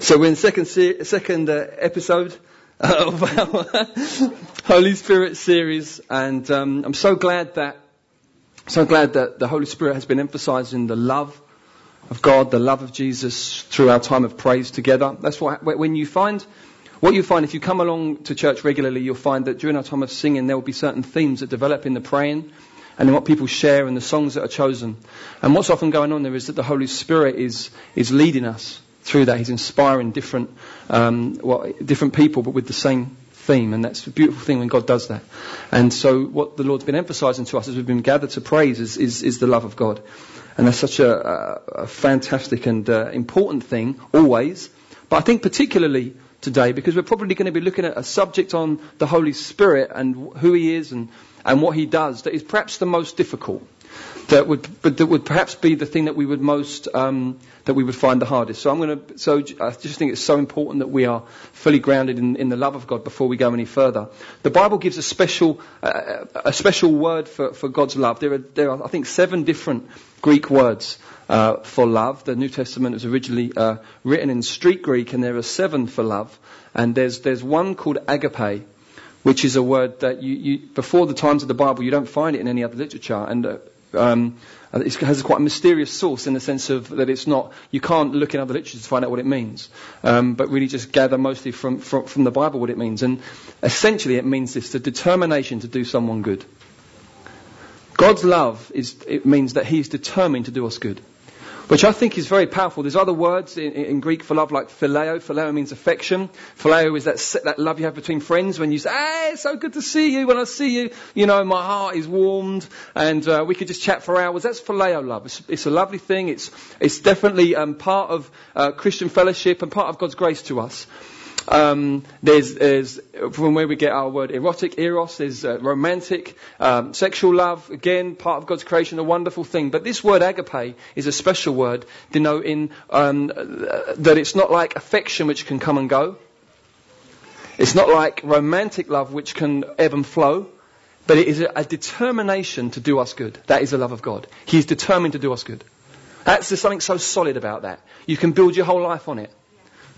So we're in second se- second uh, episode uh, of our Holy Spirit series, and um, I'm so glad that so glad that the Holy Spirit has been emphasising the love of God, the love of Jesus through our time of praise together. That's what when you find what you find if you come along to church regularly, you'll find that during our time of singing there will be certain themes that develop in the praying and in what people share and the songs that are chosen. And what's often going on there is that the Holy Spirit is is leading us through that. He's inspiring different, um, well, different people, but with the same theme. And that's a beautiful thing when God does that. And so what the Lord's been emphasizing to us as we've been gathered to praise is, is, is the love of God. And that's such a, a, a fantastic and uh, important thing, always. But I think particularly today, because we're probably going to be looking at a subject on the Holy Spirit and who He is and, and what He does that is perhaps the most difficult that would, but that would perhaps be the thing that we would most, um, that we would find the hardest. So I'm going to, so I just think it's so important that we are fully grounded in, in the love of God before we go any further. The Bible gives a special, uh, a special word for, for God's love. There are, there are, I think, seven different Greek words. Uh, for love. The New Testament was originally uh, written in Street Greek, and there are seven for love. And there's there's one called agape, which is a word that you, you, before the times of the Bible you don't find it in any other literature. And uh, um, it has quite a mysterious source in the sense of that it's not, you can't look in other literatures to find out what it means, um, but really just gather mostly from, from, from the Bible what it means. And essentially it means this, the determination to do someone good. God's love is, it means that He's determined to do us good which I think is very powerful. There's other words in, in Greek for love like phileo. Phileo means affection. Phileo is that, that love you have between friends when you say, hey, it's so good to see you. When I see you, you know, my heart is warmed and uh, we could just chat for hours. That's phileo love. It's, it's a lovely thing. It's, it's definitely um, part of uh, Christian fellowship and part of God's grace to us. Um, there's, there's, from where we get our word erotic, eros, there's uh, romantic, um, sexual love, again, part of God's creation, a wonderful thing. But this word agape is a special word denoting um, that it's not like affection which can come and go. It's not like romantic love which can ebb and flow. But it is a, a determination to do us good. That is the love of God. He is determined to do us good. That's, there's something so solid about that. You can build your whole life on it.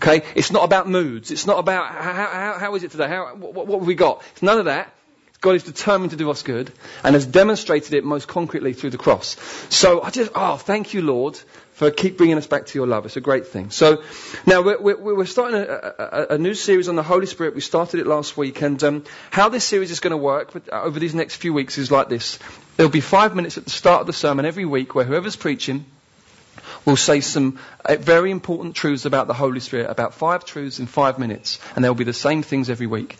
Okay? It's not about moods. It's not about how, how, how is it today? How, what, what have we got? It's none of that. God is determined to do us good and has demonstrated it most concretely through the cross. So I just, oh, thank you, Lord, for keep bringing us back to your love. It's a great thing. So now we're, we're, starting a, a, a, new series on the Holy Spirit. We started it last week, and um, how this series is going to work over these next few weeks is like this. There'll be five minutes at the start of the sermon every week where whoever's preaching will say some uh, very important truths about the Holy Spirit, about five truths in five minutes, and they'll be the same things every week.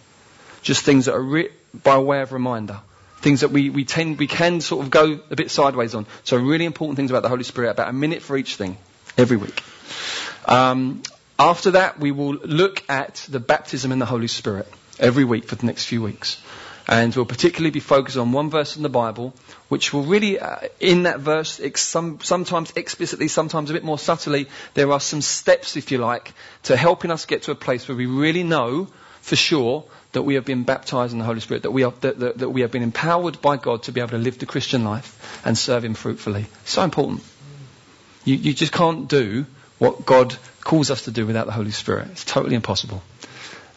Just things that are re- by way of reminder. Things that we, we tend, we can sort of go a bit sideways on. So really important things about the Holy Spirit, about a minute for each thing, every week. Um, after that, we will look at the baptism in the Holy Spirit every week for the next few weeks. And we'll particularly be focused on one verse in the Bible, which will really, uh, in that verse, ex- some, sometimes explicitly, sometimes a bit more subtly, there are some steps, if you like, to helping us get to a place where we really know for sure that we have been baptized in the Holy Spirit, that we, are, that, that, that we have been empowered by God to be able to live the Christian life and serve Him fruitfully. So important. You, you just can't do what God calls us to do without the Holy Spirit. It's totally impossible.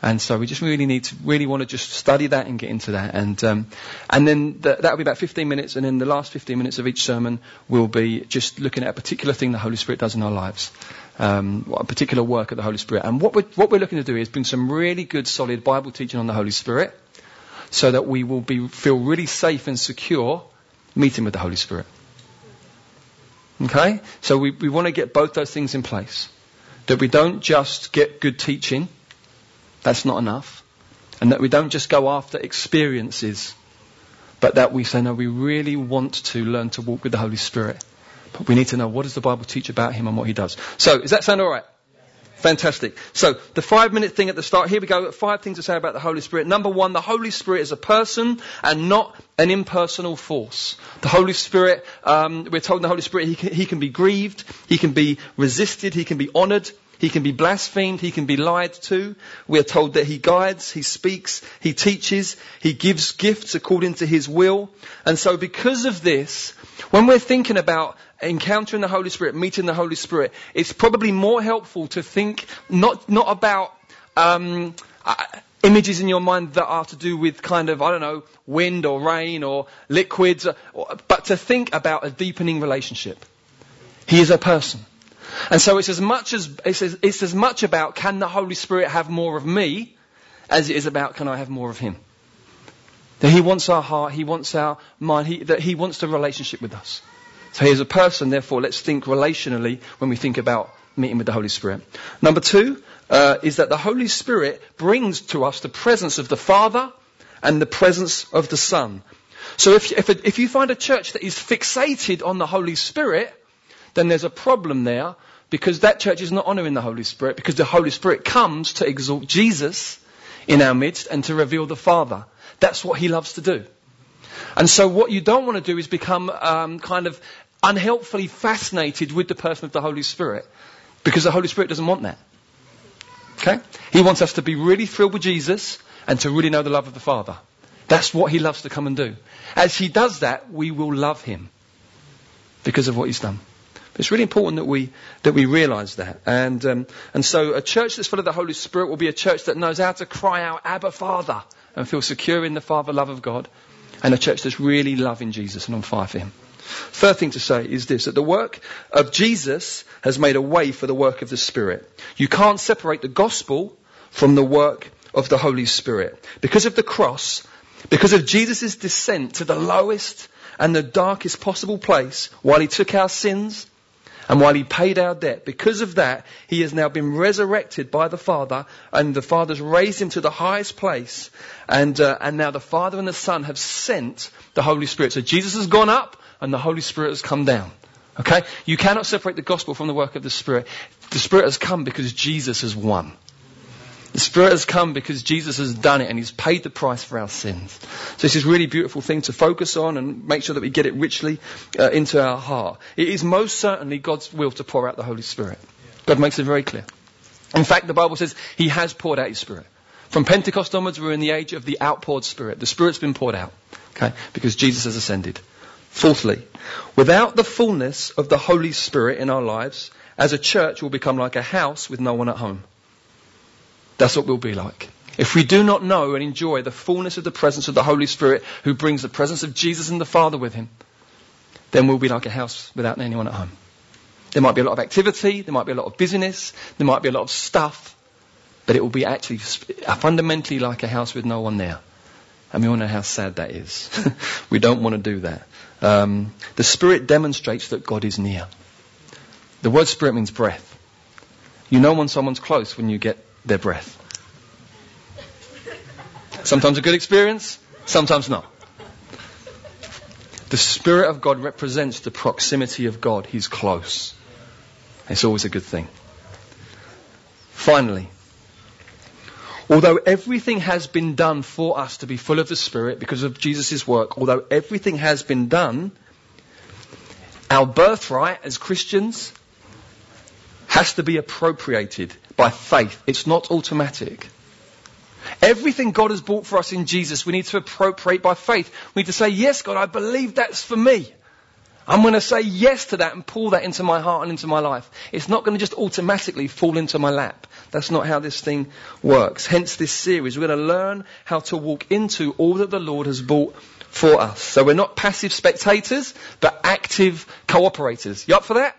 And so we just really need to really want to just study that and get into that. And um, and then the, that'll be about 15 minutes. And then the last 15 minutes of each sermon will be just looking at a particular thing the Holy Spirit does in our lives, um, a particular work of the Holy Spirit. And what we're what we're looking to do is bring some really good, solid Bible teaching on the Holy Spirit, so that we will be feel really safe and secure meeting with the Holy Spirit. Okay, so we we want to get both those things in place. That we don't just get good teaching that's not enough. And that we don't just go after experiences, but that we say, no, we really want to learn to walk with the Holy Spirit. But we need to know what does the Bible teach about him and what he does. So, does that sound alright? Fantastic. So, the five minute thing at the start, here we go. Five things to say about the Holy Spirit. Number one, the Holy Spirit is a person and not an impersonal force. The Holy Spirit, um, we're told in the Holy Spirit, he can, he can be grieved, he can be resisted, he can be honoured, he can be blasphemed. He can be lied to. We are told that he guides, he speaks, he teaches, he gives gifts according to his will. And so because of this, when we're thinking about encountering the Holy Spirit, meeting the Holy Spirit, it's probably more helpful to think not, not about um, uh, images in your mind that are to do with kind of, I don't know, wind or rain or liquids, or, but to think about a deepening relationship. He is a person. And so it's as much as, it's as, it's as much about can the Holy Spirit have more of me as it is about can I have more of Him. That He wants our heart, He wants our mind, he, that He wants the relationship with us. So He is a person, therefore let's think relationally when we think about meeting with the Holy Spirit. Number two uh, is that the Holy Spirit brings to us the presence of the Father and the presence of the Son. So if, if, if you find a church that is fixated on the Holy Spirit, then there's a problem there because that church is not honouring the Holy Spirit because the Holy Spirit comes to exalt Jesus in our midst and to reveal the Father. That's what he loves to do. And so what you don't want to do is become um, kind of unhelpfully fascinated with the person of the Holy Spirit because the Holy Spirit doesn't want that. Okay? He wants us to be really thrilled with Jesus and to really know the love of the Father. That's what he loves to come and do. As he does that, we will love him because of what he's done. It's really important that we that we realise that, and um, and so a church that's full of the Holy Spirit will be a church that knows how to cry out, "Abba, Father," and feel secure in the Father love of God, and a church that's really loving Jesus and on fire for Him. Third thing to say is this, that the work of Jesus has made a way for the work of the Spirit. You can't separate the gospel from the work of the Holy Spirit. Because of the cross, because of Jesus' descent to the lowest and the darkest possible place while he took our sins and while he paid our debt, because of that, he has now been resurrected by the Father, and the Father's raised him to the highest place, and, uh, and now the Father and the Son have sent the Holy Spirit. So Jesus has gone up, and the Holy Spirit has come down. Okay? You cannot separate the gospel from the work of the Spirit. The Spirit has come because Jesus has won. The Spirit has come because Jesus has done it and He's paid the price for our sins. So this is a really beautiful thing to focus on and make sure that we get it richly uh, into our heart. It is most certainly God's will to pour out the Holy Spirit. God makes it very clear. In fact, the Bible says He has poured out His Spirit. From Pentecost onwards, we're in the age of the outpoured Spirit. The Spirit's been poured out. Okay? Because Jesus has ascended. Fourthly, without the fullness of the Holy Spirit in our lives, as a church will become like a house with no one at home. That's what we'll be like. If we do not know and enjoy the fullness of the presence of the Holy Spirit who brings the presence of Jesus and the Father with him, then we'll be like a house without anyone at home. There might be a lot of activity, there might be a lot of busyness, there might be a lot of stuff, but it will be actually fundamentally like a house with no one there. And we all know how sad that is. we don't want to do that. Um, the Spirit demonstrates that God is near. The word Spirit means breath. You know when someone's close when you get their breath. Sometimes a good experience, sometimes not. The Spirit of God represents the proximity of God. He's close. It's always a good thing. Finally, although everything has been done for us to be full of the Spirit because of Jesus' work, although everything has been done, our birthright as Christians has to be appropriated by faith. It's not automatic. Everything God has bought for us in Jesus, we need to appropriate by faith. We need to say, yes, God, I believe that's for me. I'm going to say yes to that and pull that into my heart and into my life. It's not going to just automatically fall into my lap. That's not how this thing works. Hence this series. We're going to learn how to walk into all that the Lord has bought for us. So we're not passive spectators, but active cooperators. You up for that?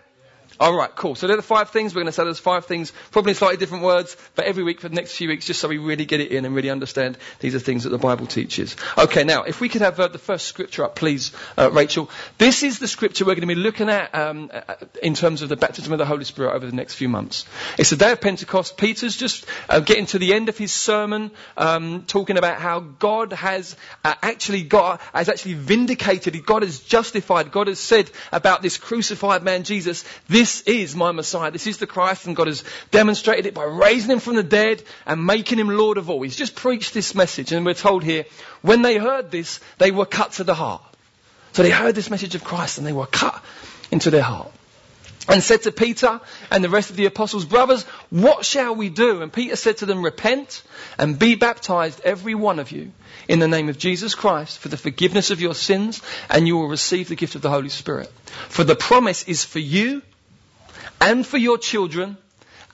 All right, cool. So they're the five things. We're going to say those five things, probably slightly different words, but every week for the next few weeks, just so we really get it in and really understand these are things that the Bible teaches. Okay, now, if we could have uh, the first scripture up, please, uh, Rachel. This is the scripture we're going to be looking at um, uh, in terms of the baptism of the Holy Spirit over the next few months. It's the day of Pentecost. Peter's just uh, getting to the end of his sermon, um, talking about how God has uh, actually got, has actually vindicated, God has justified, God has said about this crucified man Jesus, this this is my Messiah. This is the Christ, and God has demonstrated it by raising him from the dead and making him Lord of all. He's just preached this message, and we're told here, when they heard this, they were cut to the heart. So they heard this message of Christ, and they were cut into their heart. and said to Peter and the rest of the apostles, Brothers, what shall we do? And Peter said to them, Repent and be baptized, every one of you, in the name of Jesus Christ for the forgiveness of your sins, and you will receive the gift of the Holy Spirit. For the promise is for you and for your children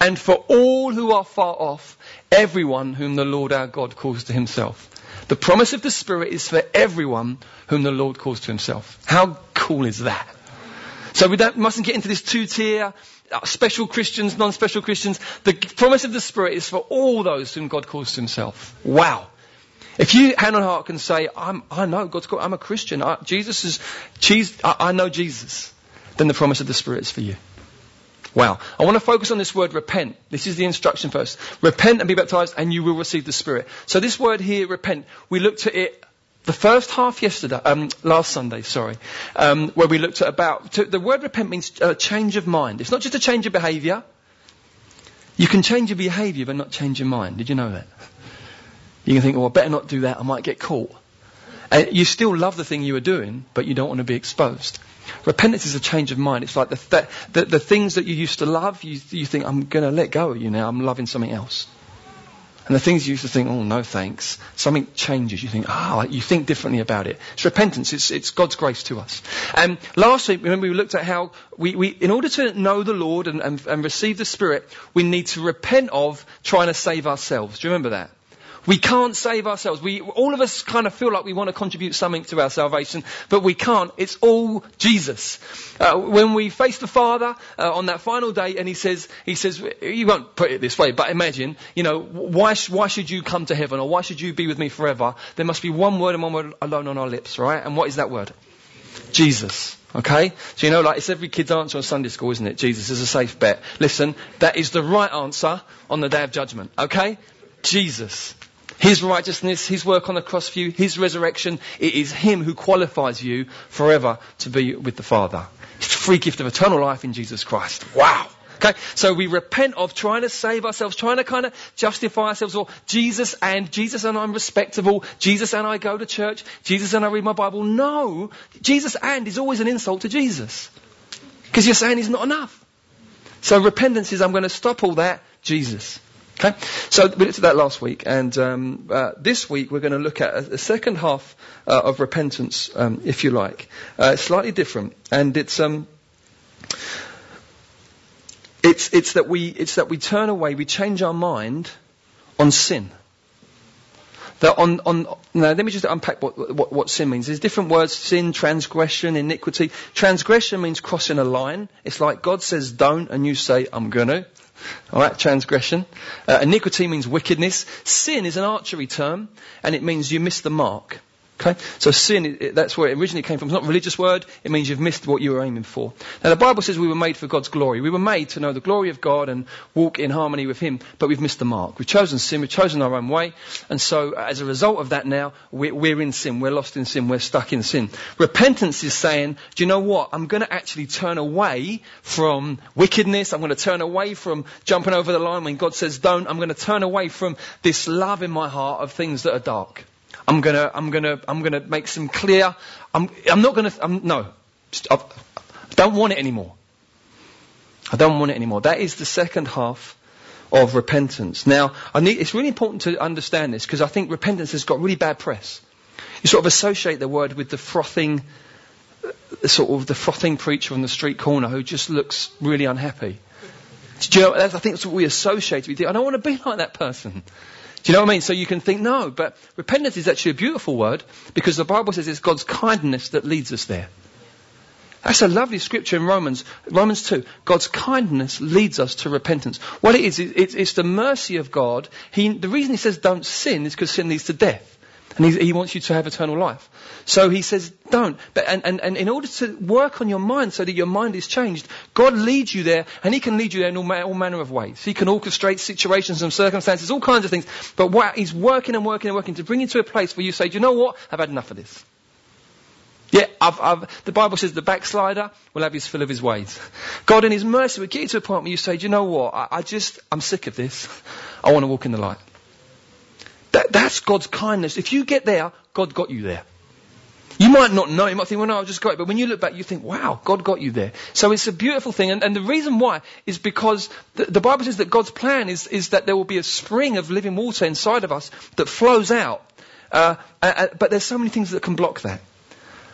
and for all who are far off, everyone whom the Lord our God calls to himself. The promise of the Spirit is for everyone whom the Lord calls to himself. How cool is that? So we don't, mustn't get into this two-tier, uh, special Christians, non-special Christians. The promise of the Spirit is for all those whom God calls to himself. Wow. If you, hand on heart, can say, i know God's called, I'm a Christian. I, Jesus is, Jesus, I, I know Jesus. Then the promise of the Spirit is for you. Wow. I want to focus on this word repent. This is the instruction first. Repent and be baptized and you will receive the Spirit. So this word here, repent, we looked at it the first half yesterday, um, last Sunday, sorry, um, where we looked at about, to, the word repent means a change of mind. It's not just a change of behaviour. You can change your behaviour but not change your mind. Did you know that? You can think, well, I better not do that. I might get caught. And you still love the thing you were doing, but you don't want to be exposed. Repentance is a change of mind. It's like the, the, the things that you used to love, you, you think, I'm going to let go of you now. I'm loving something else. And the things you used to think, oh, no thanks, something changes. You think, ah, oh, you think differently about it. It's repentance. It's, it's God's grace to us. And last week, remember we looked at how we, we in order to know the Lord and, and, and receive the Spirit, we need to repent of trying to save ourselves. Do you remember that? We can't save ourselves. We, all of us kind of feel like we want to contribute something to our salvation, but we can't. It's all Jesus. Uh, when we face the Father uh, on that final day, and He says, He says, He won't put it this way, but imagine, you know, why, sh- why should you come to heaven, or why should you be with me forever? There must be one word and one word alone on our lips, right? And what is that word? Jesus. Okay? So you know, like it's every kid's answer on Sunday school, isn't it? Jesus is a safe bet. Listen, that is the right answer on the day of judgment. Okay? Jesus. His righteousness, His work on the cross for you, His resurrection, it is Him who qualifies you forever to be with the Father. It's the free gift of eternal life in Jesus Christ. Wow. Okay, so we repent of trying to save ourselves, trying to kind of justify ourselves, or Jesus and Jesus and I'm respectable, Jesus and I go to church, Jesus and I read my Bible. No, Jesus and is always an insult to Jesus. Because you're saying he's not enough. So repentance is I'm going to stop all that, Jesus. Okay, so we looked at that last week, and um, uh, this week we're going to look at a second half uh, of repentance, um, if you like. Uh, it's slightly different, and it's um, it's it's that we it's that we turn away, we change our mind on sin. That on on now, let me just unpack what, what what sin means. There's different words: sin, transgression, iniquity. Transgression means crossing a line. It's like God says don't, and you say I'm gonna. All right, transgression. Uh, iniquity means wickedness. Sin is an archery term, and it means you miss the mark. Okay? So sin, that's where it originally came from. It's not a religious word. It means you've missed what you were aiming for. Now the Bible says we were made for God's glory. We were made to know the glory of God and walk in harmony with Him, but we've missed the mark. We've chosen sin. We've chosen our own way. And so as a result of that now, we're, we're in sin. We're lost in sin. We're stuck in sin. Repentance is saying, do you know what? I'm going to actually turn away from wickedness. I'm going to turn away from jumping over the line when God says don't. I'm going to turn away from this love in my heart of things that are dark. I'm gonna, I'm gonna, I'm gonna make some clear. I'm, I'm not gonna, I'm, no, I don't want it anymore. I don't want it anymore. That is the second half of repentance. Now, I need, it's really important to understand this because I think repentance has got really bad press. You sort of associate the word with the frothing, sort of the frothing preacher on the street corner who just looks really unhappy. Do you know, I think that's what we associate with. I don't want to be like that person. Do you know what I mean? So you can think, no, but repentance is actually a beautiful word because the Bible says it's God's kindness that leads us there. That's a lovely scripture in Romans, Romans 2. God's kindness leads us to repentance. What it is, it's, it's the mercy of God. He, the reason he says don't sin is because sin leads to death. And he, he, wants you to have eternal life. So he says, don't. But, and, and, and in order to work on your mind so that your mind is changed, God leads you there, and he can lead you there in all, all manner of ways. He can orchestrate situations and circumstances, all kinds of things. But what, he's working and working and working to bring you to a place where you say, do you know what? I've had enough of this. Yeah, I've, I've, the Bible says the backslider will have his fill of his ways. God in his mercy will get you to a point where you say, do you know what? I, I just, I'm sick of this. I want to walk in the light. That, that's God's kindness. If you get there, God got you there. You might not know, you might think, well, no, I just got it. But when you look back, you think, wow, God got you there. So it's a beautiful thing. And, and the reason why is because the, the, Bible says that God's plan is, is that there will be a spring of living water inside of us that flows out. Uh, uh, but there's so many things that can block that.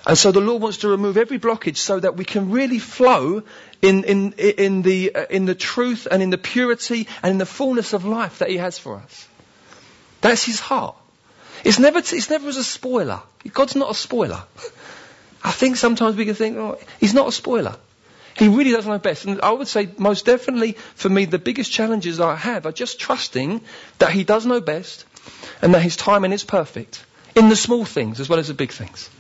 And so the Lord wants to remove every blockage so that we can really flow in, in, in, the, uh, in the truth and in the purity and in the fullness of life that He has for us. That's His heart. It's never, it's never as a spoiler. God's not a spoiler. I think sometimes we can think, oh, He's not a spoiler. He really does know best. And I would say most definitely for me the biggest challenges I have are just trusting that He does know best and that His timing is perfect in the small things as well as the big things.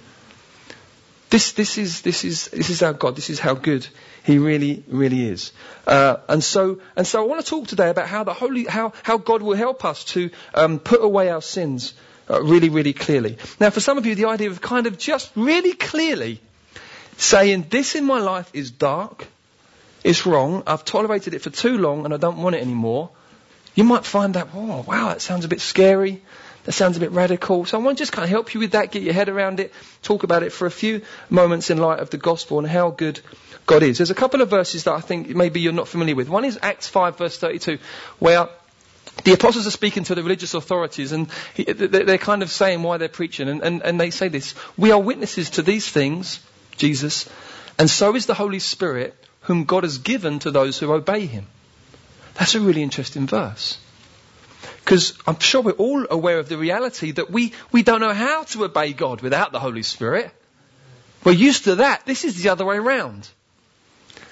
This, this is, this is, this is our God. This is how good He really, really is. Uh, and so, and so I want to talk today about how the Holy, how, how God will help us to um, put away our sins uh, really, really clearly. Now, for some of you, the idea of kind of just really clearly saying, this in my life is dark, it's wrong, I've tolerated it for too long and I don't want it anymore. You might find that, oh, wow, that sounds a bit scary. That sounds a bit radical. So I want to just kind of help you with that, get your head around it, talk about it for a few moments in light of the gospel and how good God is. There's a couple of verses that I think maybe you're not familiar with. One is Acts 5 verse 32, where the apostles are speaking to the religious authorities and they're kind of saying why they're preaching and, and, and they say this, we are witnesses to these things, Jesus, and so is the Holy Spirit whom God has given to those who obey Him. That's a really interesting verse. Because I'm sure we're all aware of the reality that we, we don't know how to obey God without the Holy Spirit. We're used to that. This is the other way around.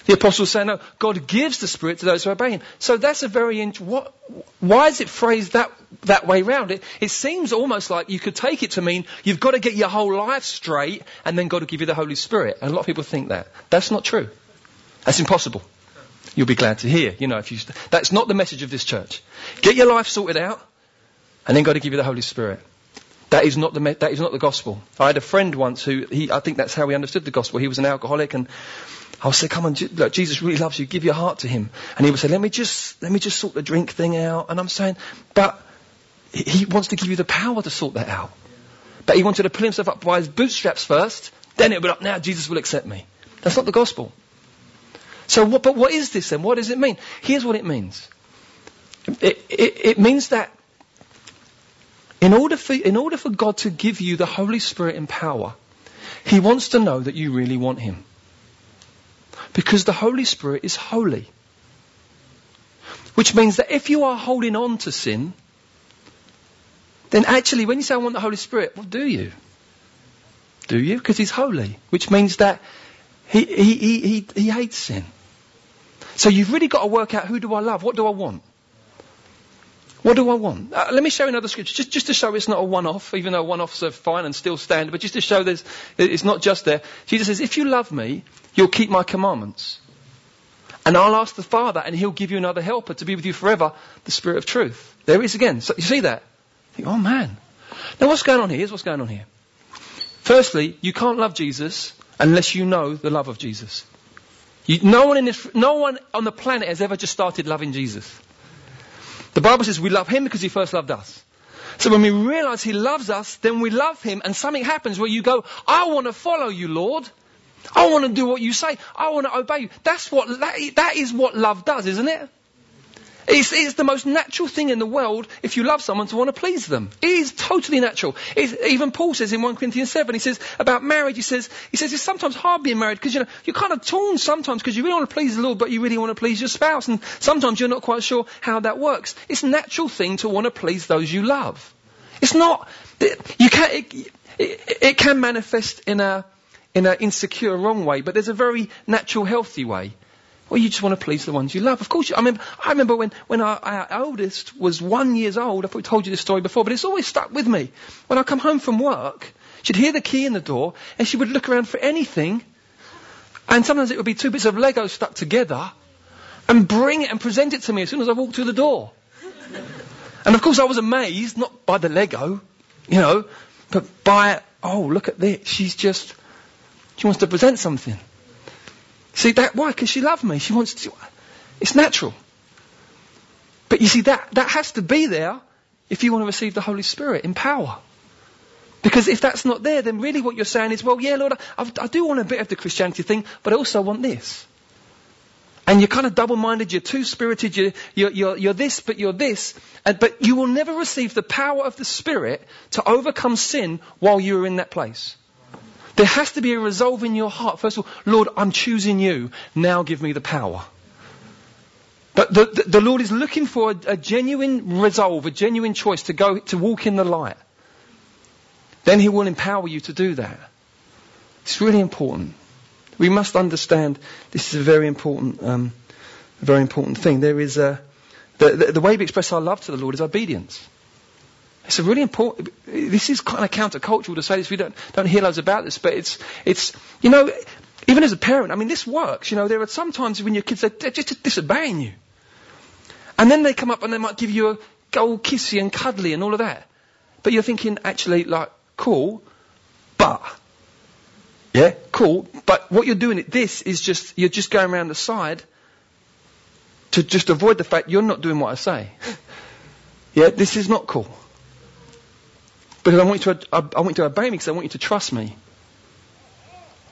The apostles say, no, God gives the Spirit to those who obey Him. So that's a very, int- what, why is it phrased that, that way round? It, it seems almost like you could take it to mean you've got to get your whole life straight and then God will give you the Holy Spirit. And a lot of people think that. That's not true. That's impossible you'll be glad to hear. You know, if you, st- that's not the message of this church. Get your life sorted out, and then God will give you the Holy Spirit. That is not the me- that is not the gospel. I had a friend once who he I think that's how he understood the gospel. He was an alcoholic, and I would say, "Come on, look, Jesus really loves you. Give your heart to Him." And he would say, "Let me just let me just sort the drink thing out." And I'm saying, "But He wants to give you the power to sort that out." But he wanted to pull himself up by his bootstraps first. Then it would be up. Now Jesus will accept me. That's not the gospel. So, what, but what is this then? What does it mean? Here's what it means. It, it, it means that in order, for, in order for God to give you the Holy Spirit in power, He wants to know that you really want Him. Because the Holy Spirit is holy. Which means that if you are holding on to sin, then actually when you say I want the Holy Spirit, well do you? Do you? Because He's holy. Which means that He, he, he, he, he hates sin. So you've really got to work out who do I love? What do I want? What do I want? Uh, let me show you another scripture, just, just to show it's not a one-off, even though one-offs are fine and still stand, but just to show there's, it's not just there. Jesus says, if you love me, you'll keep my commandments. And I'll ask the Father, and he'll give you another helper to be with you forever, the Spirit of truth. There it is again. So you see that? Think, oh man. Now what's going on here? Here's what's going on here. Firstly, you can't love Jesus unless you know the love of Jesus. You, no, one in this, no one on the planet has ever just started loving Jesus. The Bible says we love him because he first loved us. So when we realize he loves us, then we love him and something happens where you go, I want to follow you, Lord. I want to do what you say. I want to obey you. That's what, that is what love does, isn't it? It's, it's, the most natural thing in the world if you love someone to want to please them. It is totally natural. It's, even Paul says in 1 Corinthians 7, he says about marriage, he says, he says it's sometimes hard being married because you know, you're kind of torn sometimes because you really want to please the Lord but you really want to please your spouse and sometimes you're not quite sure how that works. It's a natural thing to want to please those you love. It's not, you can, it, it, it can manifest in a, in an insecure, wrong way, but there's a very natural, healthy way. Well, you just want to please the ones you love. Of course, you, I remember, I remember when, when our, our oldest was one years old, I thought I told you this story before, but it's always stuck with me. When I come home from work, she'd hear the key in the door, and she would look around for anything, and sometimes it would be two bits of Lego stuck together, and bring it and present it to me as soon as I walked through the door. and of course I was amazed, not by the Lego, you know, but by, oh, look at this, she's just, she wants to present something. See that why? Because she loved me. She wants to. It's natural. But you see that that has to be there if you want to receive the Holy Spirit in power. Because if that's not there, then really what you're saying is, well, yeah, Lord, I, I do want a bit of the Christianity thing, but I also want this. And you're kind of double-minded, you're two-spirited, you're, you're, you're, you're this, but you're this. And, but you will never receive the power of the Spirit to overcome sin while you're in that place. There has to be a resolve in your heart. First of all, Lord, I'm choosing you. Now give me the power. But the, the, the Lord is looking for a, a genuine resolve, a genuine choice to go, to walk in the light. Then He will empower you to do that. It's really important. We must understand this is a very important, um, very important thing. There is a, the, the, the way we express our love to the Lord is obedience. It's a really important, this is kind of countercultural to say this. We don't, don't hear loads about this, but it's, it's, you know, even as a parent, I mean, this works. You know, there are sometimes when your kids, are they're just disobeying you. And then they come up and they might give you a gold kissy and cuddly and all of that. But you're thinking, actually, like, cool, but yeah, cool. But what you're doing, at this is just, you're just going around the side to just avoid the fact you're not doing what I say. yeah, this is not cool. Because I want you to, I, want you to obey me because I want you to trust me.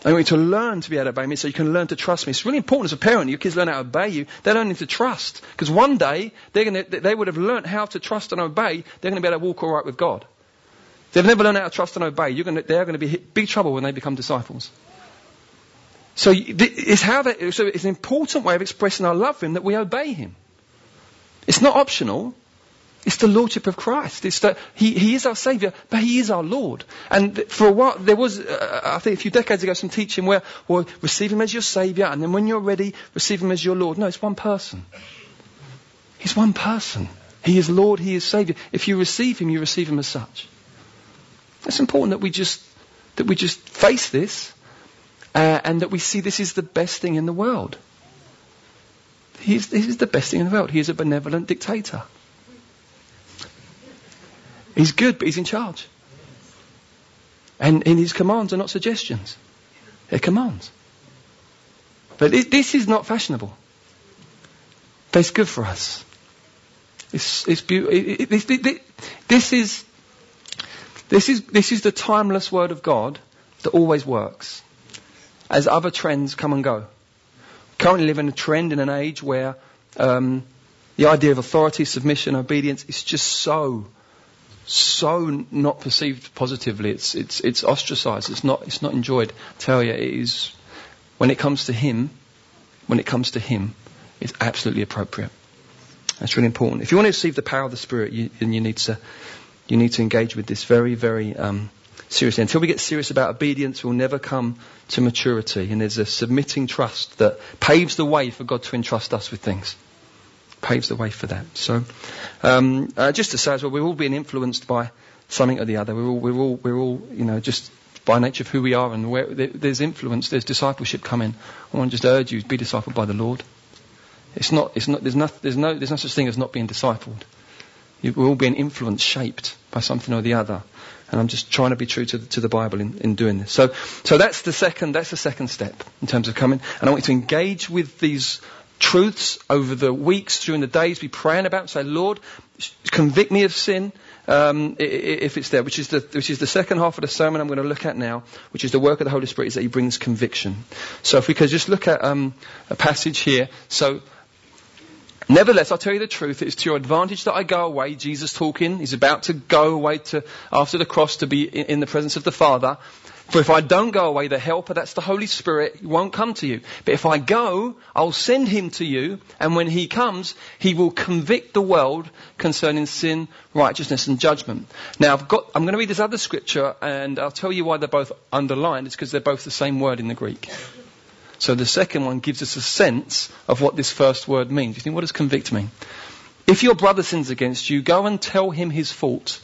I want you to learn to be able to obey me so you can learn to trust me. It's really important as a parent. Your kids learn how to obey you. They learn to trust. Because one day, they're gonna, they would have learned how to trust and obey. They're going to be able to walk all right with God they've never learned how to trust and obey, you're to, they're going to be big trouble when they become disciples. So it's how they, so it's an important way of expressing our love for Him that we obey Him. It's not optional. It's the Lordship of Christ. It's that he, he is our Saviour, but He is our Lord. And for a while, there was, uh, I think a few decades ago, some teaching where, well, receive Him as your Saviour, and then when you're ready, receive Him as your Lord. No, it's one person. He's one person. He is Lord, He is Saviour. If you receive Him, you receive Him as such. It's important that we just, that we just face this uh, and that we see this is the best thing in the world. He's, this is the best thing in the world. He is a benevolent dictator. He's good, but he's in charge. And, and his commands are not suggestions. They're commands. But it, this is not fashionable. But it's good for us. It's, it's beautiful. It, it, this is this is, this is the timeless word of God that always works as other trends come and go. Currently live in a trend in an age where um, the idea of authority, submission, obedience is just so, so not perceived positively. It's, it's, it's ostracized. It's not, it's not enjoyed. I tell you, it is, when it comes to Him, when it comes to Him, it's absolutely appropriate. That's really important. If you want to receive the power of the Spirit, you, then you need to you need to engage with this very, very um, seriously. Until we get serious about obedience, we'll never come to maturity. And there's a submitting trust that paves the way for God to entrust us with things. Paves the way for that. So, um, uh, just to say as well, we're all being influenced by something or the other. We're all, we're all, we're all, you know, just by nature of who we are and where there's influence, there's discipleship coming. I want to just urge you, be discipled by the Lord. It's not, it's not, there's no, there's no, there's no such thing as not being discipled. We're all being influenced, shaped by something or the other. And I'm just trying to be true to the, to the Bible in, in doing this. So, so that's the second, that's the second step in terms of coming. And I want you to engage with these truths over the weeks, during the days, be praying about, say, Lord, convict me of sin, um, if it's there, which is the which is the second half of the sermon I'm going to look at now, which is the work of the Holy Spirit, is that He brings conviction. So if we could just look at um, a passage here. So Nevertheless, I'll tell you the truth. It's to your advantage that I go away. Jesus talking. He's about to go away to, after the cross to be in, in the presence of the Father. For if I don't go away, the helper, that's the Holy Spirit, won't come to you. But if I go, I'll send him to you, and when he comes, he will convict the world concerning sin, righteousness, and judgment. Now, I've got, I'm going to read this other scripture, and I'll tell you why they're both underlined. It's because they're both the same word in the Greek. So the second one gives us a sense of what this first word means. You think, what does convict mean? If your brother sins against you, go and tell him his fault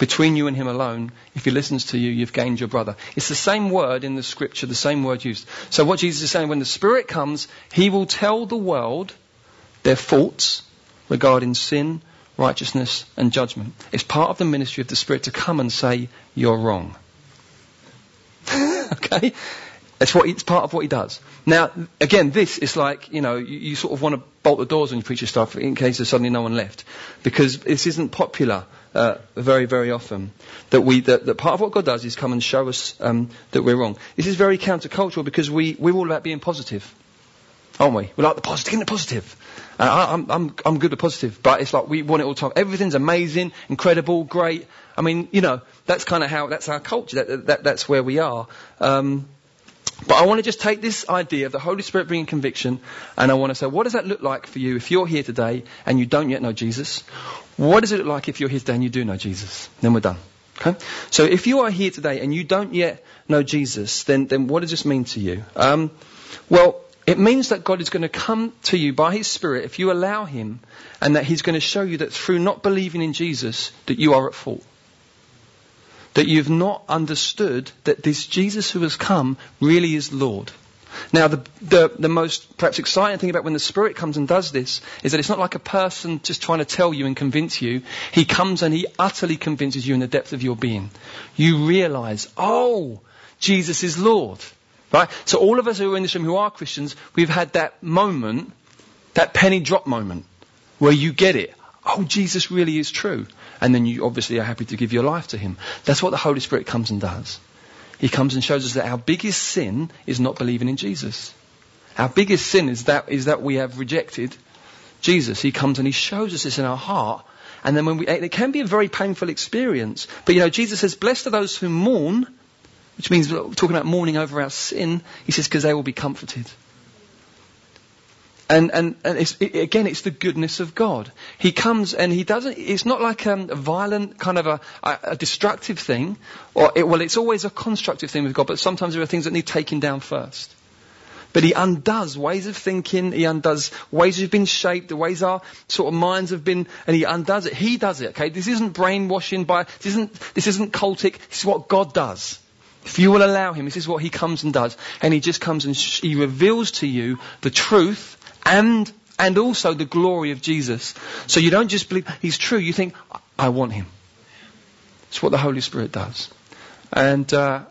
between you and him alone. If he listens to you, you've gained your brother. It's the same word in the scripture, the same word used. So what Jesus is saying, when the Spirit comes, he will tell the world their faults regarding sin, righteousness, and judgment. It's part of the ministry of the Spirit to come and say, you're wrong. okay? It's what it's part of what he does. Now, again, this is like you know you, you sort of want to bolt the doors when you preach your stuff in case there's suddenly no one left. Because this isn't popular uh, very, very often. That we, that, that, part of what God does is come and show us um, that we're wrong. This is very countercultural because we, we're all about being positive. Aren't we? We like the positive, getting the positive. Uh, I, I'm, I'm, I'm good at positive, but it's like we want it all the time. Everything's amazing, incredible, great. I mean, you know, that's kind of how, that's our culture. That, that, that's where we are. Um, but I want to just take this idea of the Holy Spirit bringing conviction and I want to say, what does that look like for you if you're here today and you don't yet know Jesus? What does it look like if you're here today and you do know Jesus? Then we're done. Okay? So if you are here today and you don't yet know Jesus, then, then what does this mean to you? Um, well, it means that God is going to come to you by His Spirit if you allow Him and that He's going to show you that through not believing in Jesus that you are at fault that you've not understood that this Jesus who has come really is Lord. Now, the, the, the, most perhaps exciting thing about when the Spirit comes and does this is that it's not like a person just trying to tell you and convince you. He comes and He utterly convinces you in the depth of your being. You realize, oh, Jesus is Lord. Right? So all of us who are in this room who are Christians, we've had that moment, that penny drop moment, where you get it. Oh, Jesus really is true and then you obviously are happy to give your life to Him. That's what the Holy Spirit comes and does. He comes and shows us that our biggest sin is not believing in Jesus. Our biggest sin is that, is that we have rejected Jesus. He comes and He shows us this in our heart. And then when we, it can be a very painful experience. But you know, Jesus says, blessed are those who mourn, which means talking about mourning over our sin. He says, because they will be comforted. And, and, and it's, it, again, it's the goodness of God. He comes and he doesn't, it's not like a violent, kind of a, a, a destructive thing, or it, well, it's always a constructive thing with God, but sometimes there are things that need taking down first. But he undoes ways of thinking, he undoes ways you've been shaped, the ways our sort of minds have been, and he undoes it. He does it, okay? This isn't brainwashing by, this isn't, this isn't cultic, this is what God does. If you will allow him, this is what he comes and does. And he just comes and sh- he reveals to you the truth and and also the glory of Jesus. So you don't just believe he's true. You think I want him. It's what the Holy Spirit does, and uh,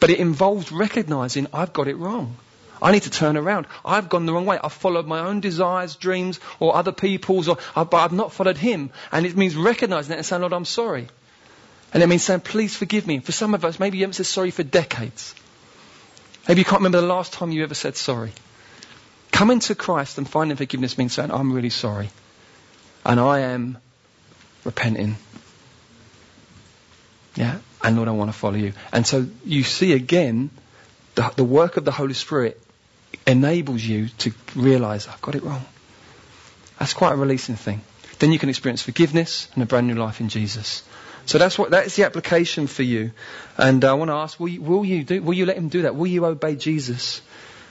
but it involves recognizing I've got it wrong. I need to turn around. I've gone the wrong way. I've followed my own desires, dreams, or other people's, or but I've not followed Him. And it means recognizing that and saying, Lord, I'm sorry. And it means saying, please forgive me. For some of us, maybe you haven't said sorry for decades. Maybe you can't remember the last time you ever said sorry. Coming to Christ and finding forgiveness means saying, I'm really sorry. And I am repenting. Yeah? And Lord, I want to follow you. And so you see again, the, the work of the Holy Spirit enables you to realize, I've got it wrong. That's quite a releasing thing. Then you can experience forgiveness and a brand new life in Jesus. So that's what that's the application for you. And uh, I want to ask: Will you, will you do? Will you let him do that? Will you obey Jesus?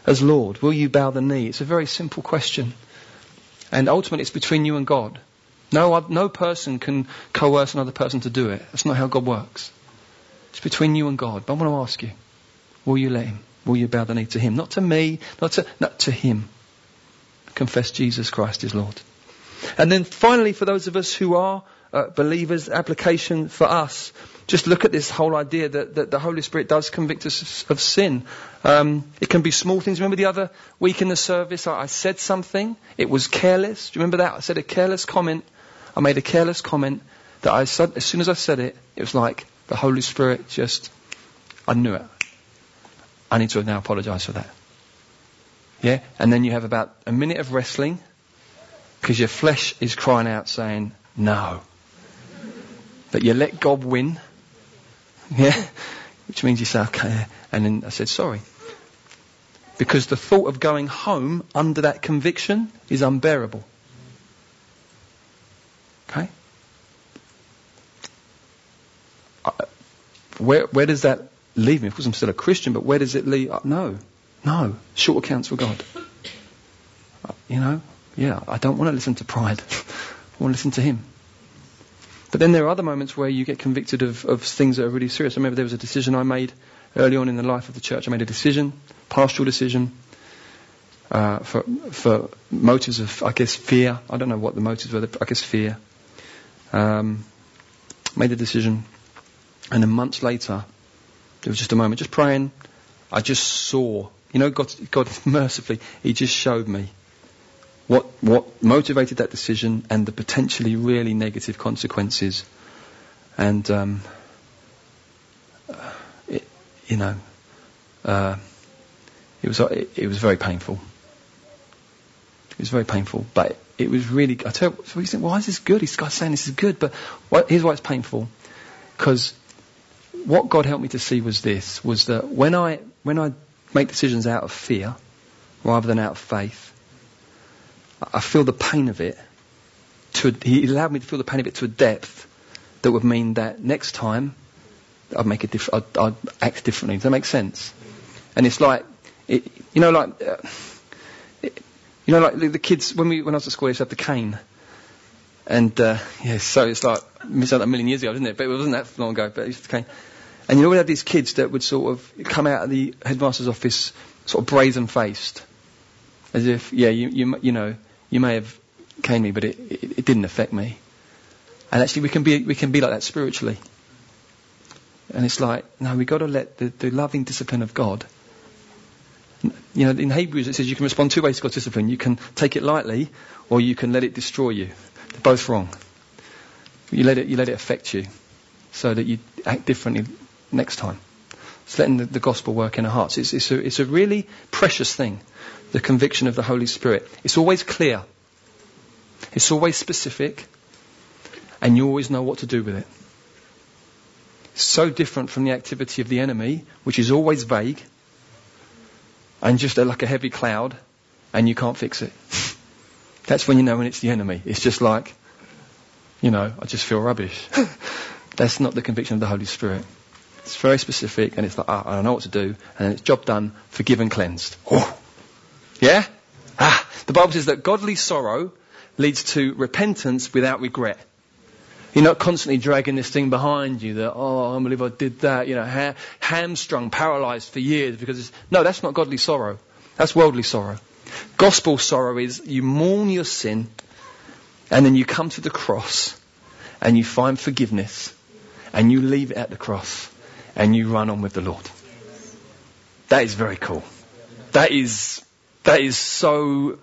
As Lord? Will you bow the knee? It's a very simple question. And ultimately, it's between you and God. No, no person can coerce another person to do it. That's not how God works. It's between you and God. But I want to ask you, will you let Him? Will you bow the knee to Him? Not to me, not to, not to Him. Confess Jesus Christ is Lord. And then finally, for those of us who are uh, believers, application for us, just look at this whole idea that, that the Holy Spirit does convict us of sin. Um, it can be small things. Remember the other week in the service, I, I said something. It was careless. Do you remember that? I said a careless comment. I made a careless comment that I said, as soon as I said it, it was like the Holy Spirit just, I knew it. I need to now apologize for that. Yeah? And then you have about a minute of wrestling because your flesh is crying out saying, no. But you let God win yeah? Which means you say, okay. And then I said, sorry. Because the thought of going home under that conviction is unbearable. Okay? Where, where does that leave me? Of course, I'm still a Christian, but where does it leave? Uh, no. No. Short accounts with God. Uh, you know? Yeah, I don't want to listen to pride. I want to listen to Him. But then there are other moments where you get convicted of, of things that are really serious. I remember there was a decision I made early on in the life of the church. I made a decision, pastoral decision, uh, for for motives of, I guess, fear. I don't know what the motives were. I guess fear. Um, made a decision, and then months later, there was just a moment, just praying. I just saw, you know, God, God mercifully, He just showed me what, what motivated that decision and the potentially really negative consequences. And, um, it, you know, uh, it was, it, it, was very painful. It was very painful, but it was really, I tell you, so you think, why is this good? This guy's saying this is good, but what, here's why it's painful. Because what God helped me to see was this, was that when I, when I make decisions out of fear, rather than out of faith, I feel the pain of it. To he allowed me to feel the pain of it to a depth that would mean that next time I'd make a diff- I'd, I'd act differently. Does that make sense? And it's like, it, you know, like, uh, it, you know, like the, the, kids when we when I was at school, used to have the cane. And uh, yeah, so it's like missed out a million years ago, didn't it? But it wasn't that long ago. But it used to cane. And you we had these kids that would sort of come out of the headmaster's office, sort of brazen faced, as if, yeah, you, you, you know, you may have caned me, but it, it, it didn't affect me. And actually, we can be we can be like that spiritually. And it's like, no, we've got to let the, the loving discipline of God. You know, in Hebrews it says you can respond two ways to God's discipline. You can take it lightly, or you can let it destroy you. They're both wrong. You let it, you let it affect you, so that you act differently next time. It's letting the, the gospel work in our hearts. It's, it's, a, it's a really precious thing the conviction of the Holy Spirit. It's always clear. It's always specific. And you always know what to do with it. So different from the activity of the enemy, which is always vague and just like a heavy cloud and you can't fix it. That's when you know when it's the enemy. It's just like, you know, I just feel rubbish. That's not the conviction of the Holy Spirit. It's very specific and it's like, ah, I don't know what to do. And it's job done, forgiven, cleansed. Oh. Yeah? Ah, the Bible says that godly sorrow leads to repentance without regret. You're not constantly dragging this thing behind you that, oh, I believe I did that, you know, ha- hamstrung, paralyzed for years because it's, no, that's not godly sorrow. That's worldly sorrow. Gospel sorrow is you mourn your sin and then you come to the cross and you find forgiveness and you leave it at the cross and you run on with the Lord. That is very cool. That is that is so,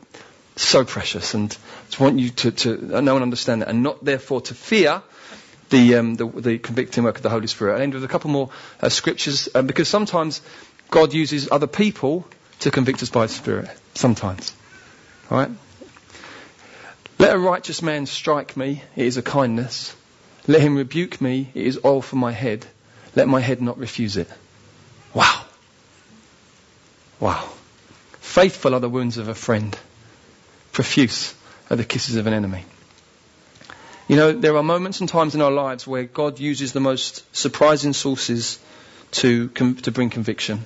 so precious. And I want you to, to know and understand that and not therefore to fear the, um, the, the, convicting work of the Holy Spirit. I'll end with a couple more uh, scriptures um, because sometimes God uses other people to convict us by Spirit. Sometimes. Alright? Let a righteous man strike me, it is a kindness. Let him rebuke me, it is oil for my head. Let my head not refuse it. Wow. Wow. Faithful are the wounds of a friend. Profuse are the kisses of an enemy. You know, there are moments and times in our lives where God uses the most surprising sources to, to bring conviction.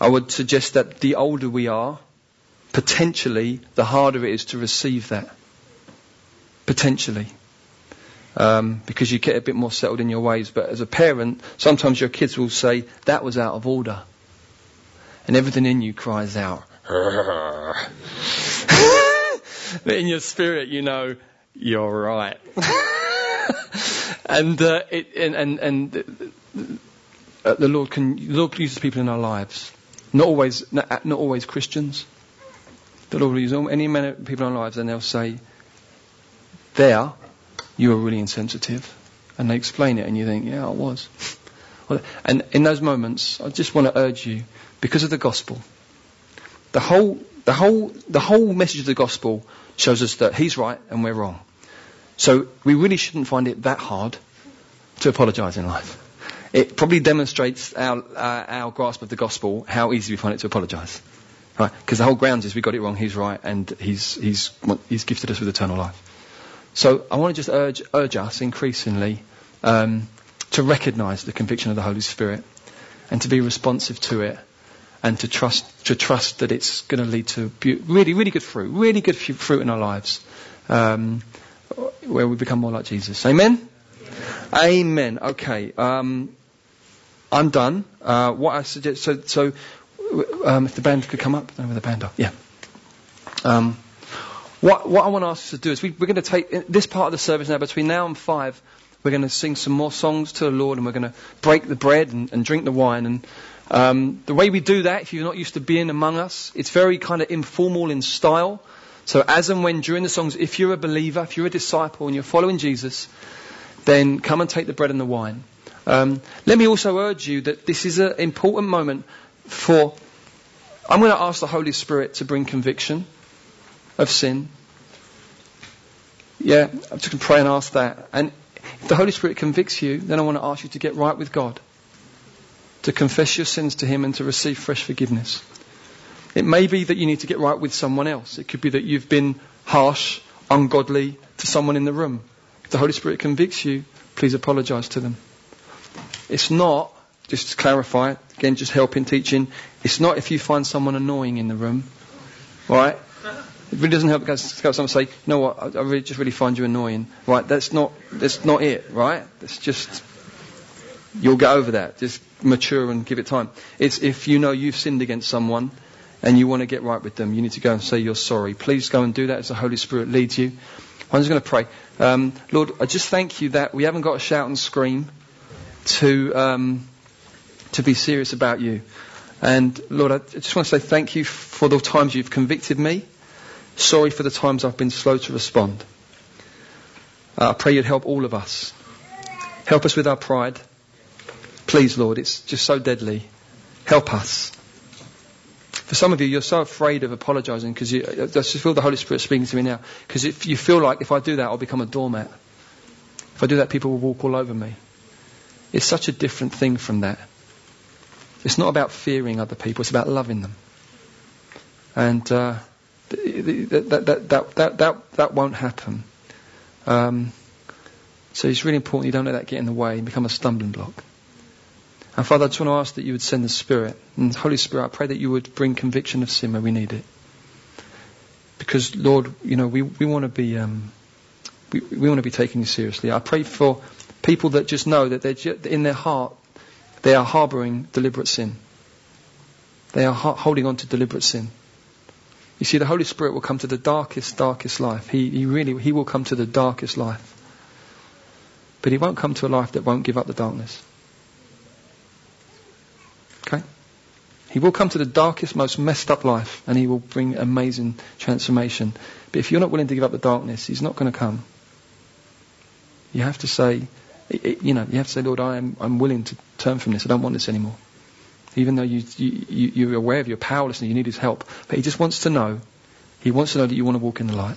I would suggest that the older we are, potentially, the harder it is to receive that. Potentially. Um, because you get a bit more settled in your ways. But as a parent, sometimes your kids will say, that was out of order and everything in you cries out. but in your spirit, you know, you're right. and, uh, it, and, and, and uh, the Lord can, the Lord uses people in our lives. Not always, not, not always Christians. The Lord will use any people in our lives and they'll say, there, you are really insensitive. And they explain it and you think, yeah, I was. and in those moments, I just want to urge you, because of the gospel. The whole, the whole, the whole message of the gospel shows us that he's right and we're wrong. So we really shouldn't find it that hard to apologise in life. It probably demonstrates our, uh, our grasp of the gospel, how easy we find it to apologise. Right? Because the whole grounds is we got it wrong, he's right, and he's, he's, he's gifted us with eternal life. So I want to just urge, urge us increasingly um, to recognise the conviction of the Holy Spirit and to be responsive to it and to trust to trust that it's going to lead to really really good fruit, really good fruit in our lives, um, where we become more like Jesus. Amen. Yeah. Amen. Okay. Um, I'm done. Uh, what I suggest so so um, if the band could come up, with the band up. Yeah. Um, what what I want to ask us to do is we, are going to take this part of the service now between now and five. We're going to sing some more songs to the Lord, and we're going to break the bread and, and drink the wine and um, the way we do that, if you're not used to being among us, it's very kind of informal in style. So as and when during the songs, if you're a believer, if you're a disciple and you're following Jesus, then come and take the bread and the wine. Um, let me also urge you that this is an important moment for. I'm going to ask the Holy Spirit to bring conviction of sin. Yeah, I'm just going to pray and ask that. And if the Holy Spirit convicts you, then I want to ask you to get right with God, to confess your sins to Him and to receive fresh forgiveness. It may be that you need to get right with someone else. It could be that you've been harsh, ungodly to someone in the room. If the Holy Spirit convicts you, please apologize to them. It's not, just to clarify, again, just helping teaching, it's not if you find someone annoying in the room, right? It really doesn't help because someone say, you know what, I, I really just really find you annoying. Right, that's not, that's not it, right? That's just, you'll get over that. Just mature and give it time. It's if you know you've sinned against someone and you want to get right with them, you need to go and say you're sorry. Please go and do that as the Holy Spirit leads you. I'm just going to pray. Um, Lord, I just thank you that we haven't got to shout and scream to, um, to be serious about you. And Lord, I just want to say thank you for the times you've convicted me. Sorry for the times I've been slow to respond. Uh, I pray you'd help all of us. Help us with our pride. Please, Lord, it's just so deadly. Help us. For some of you, you're so afraid of apologizing because you, I just feel the Holy Spirit speaking to me now. Because if you feel like if I do that, I'll become a doormat. If I do that, people will walk all over me. It's such a different thing from that. It's not about fearing other people, it's about loving them. And uh, that, that, that, that, that, that won't happen. Um, so it's really important you don't let that get in the way and become a stumbling block. And Father, I just want to ask that you would send the Spirit. And Holy Spirit, I pray that you would bring conviction of sin where we need it. Because, Lord, you know, we, we want to be, um, we, we want to be taking you seriously. I pray for people that just know that they're just, in their heart, they are harboring deliberate sin. They are holding on to deliberate sin. You see, the Holy Spirit will come to the darkest, darkest life. He, he really, he will come to the darkest life. But he won't come to a life that won't give up the darkness. Okay? He will come to the darkest, most messed up life, and he will bring amazing transformation. But if you're not willing to give up the darkness, he's not going to come. You have to say, you know, you have to say, Lord, I am, I'm willing to turn from this. I don't want this anymore. Even though you, you, you're aware of your powerlessness, and you need his help. But he just wants to know, he wants to know that you want to walk in the light.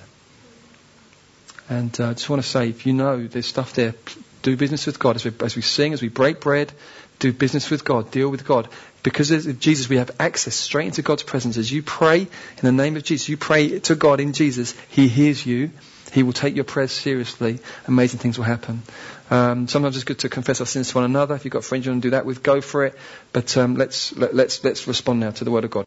And uh, I just want to say, if you know there's stuff there, do business with God. As we, as we sing, as we break bread, do business with God, deal with God. Because of Jesus, we have access straight into God's presence. As you pray in the name of Jesus, you pray to God in Jesus, He hears you. He will take your prayers seriously. Amazing things will happen. Um, sometimes it's good to confess our sins to one another. If you've got friends you want to do that with, go for it. But um, let's let, let's let's respond now to the Word of God.